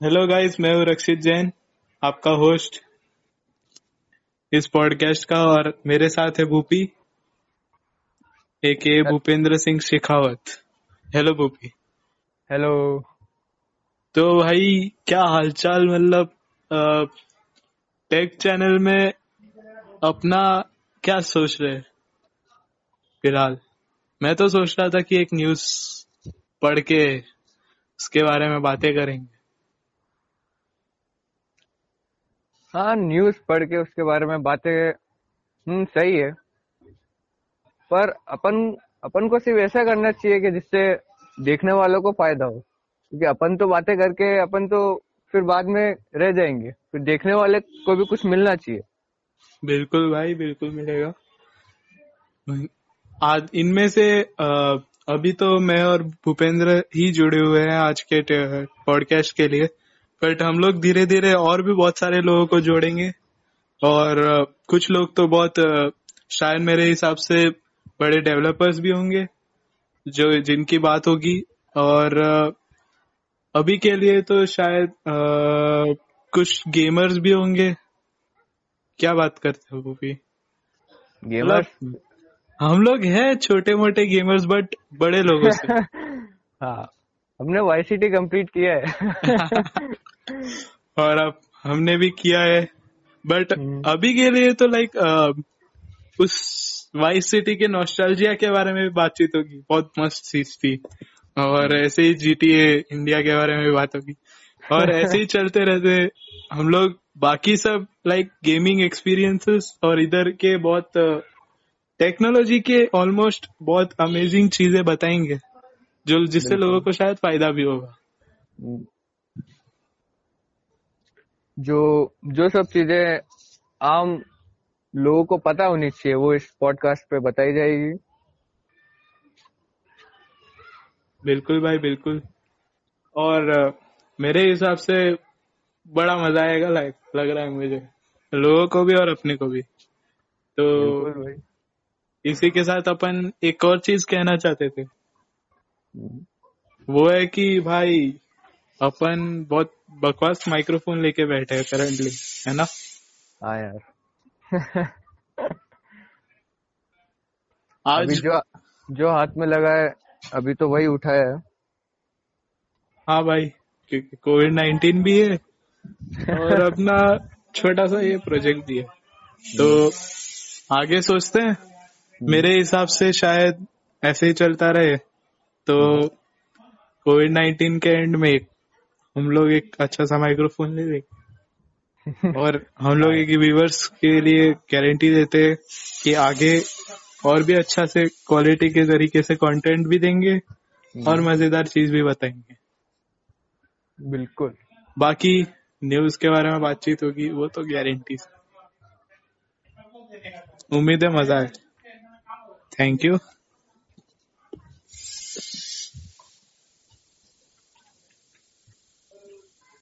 Hello guys मैं हूँ रक्षित जैन आपका होस्ट इस पॉडकास्ट का और मेरे साथ है भूपी एक भूपेंद्र सिंह शेखावत। हेलो भूपी। हेलो तो भाई क्या हालचाल? मतलब टेक चैनल में अपना क्या सोच रहे फ़िलहाल मैं तो सोच रहा था कि एक न्यूज़ पढ़ के उसके बारे में बातें करेंगे। हाँ न्यूज़ पढ़ के उसके बारे में बातें हम्म सही है। पर अपन अपन को सिर्फ़ ऐसा करना चाहिए कि जिससे देखने वालों को फ़ायदा हो। क्योंकि अपन तो बातें करके, अपन तो फिर बाद में रह जाएँगे। फिर देखने वाले को भी कुछ मिलना चाहिए। बिल्कुल भाई, बिल्कुल मिलेगा। आज इनमें से अभी तो मैं और भूपेंद्र ही जुड़े हुए हैं आज के पॉडकास्ट के लिए। बट हम लोग धीरे धीरे और भी बहुत सारे लोगों को जोड़ेंगे। और कुछ लोग तो बहुत शायद मेरे हिसाब से बड़े डेवलपर्स भी होंगे जो जिनकी बात होगी। और अभी के लिए तो शायद आ, कुछ गेमर्स भी होंगे। क्या बात करते हो भूपी गेमर्स हम लोग हैं छोटे मोटे गेमर्स बट बड़े लोगों से। हाँ हमने वाई सी टी कंप्लीट किया है। और अब हमने भी किया है। But hmm. अभी के लिए तो लाइक उस वाइस सिटी के नोस्टैल्जिया के बारे में भी बातचीत होगी। बहुत मस्त चीज़ थी। और ऐसे ही जीटीए इंडिया के बारे में भी बात होगी। और ऐसे ही चलते रहते हम लोग बाकी सब लाइक गेमिंग एक्सपीरियंसेस और इधर के बहुत टेक्नोलॉजी के ऑलमोस्ट बहुत अमेजिंग चीज़ें बताएँगे। जो जिससे लोगों को शायद फ़ायदा भी होगा। जो जो सब चीज़ें आम लोगों को पता होनी चाहिए वो इस पॉडकास्ट पे बताई जाएगी। बिल्कुल भाई बिल्कुल। और मेरे हिसाब से बड़ा मज़ा आएगा लाइक लग रहा है मुझे। लोगों को भी और अपने को भी। तो इसी के साथ अपन एक और चीज़ कहना चाहते थे। वो है कि भाई अपन बहुत बकवास माइक्रोफोन लेके बैठे हैं करंटली है ना? हाँ यार। आज अभी जो जो हाथ में लगा है अभी तो वही उठाया है। हाँ भाई क्योंकि कोविड नाइन्टीन भी है और अपना छोटा सा ये प्रोजेक्ट भी है। तो आगे सोचते हैं। मेरे हिसाब से शायद ऐसे ही चलता रहे। तो कोविड नाइन्टीन के एंड में हम लोग एक अच्छा सा माइक्रोफोन ले लेंगे और हम लोग एक व्यूवर्स के लिए गारंटी देते कि आगे और भी अच्छा से क्वालिटी के तरीके से कंटेंट भी देंगे और मज़ेदार चीज़ भी बताएँगे। बिल्कुल। बाकी न्यूज़ के बारे में बातचीत होगी वो तो गारंटी उम्मीद है मज़ा है Thank you.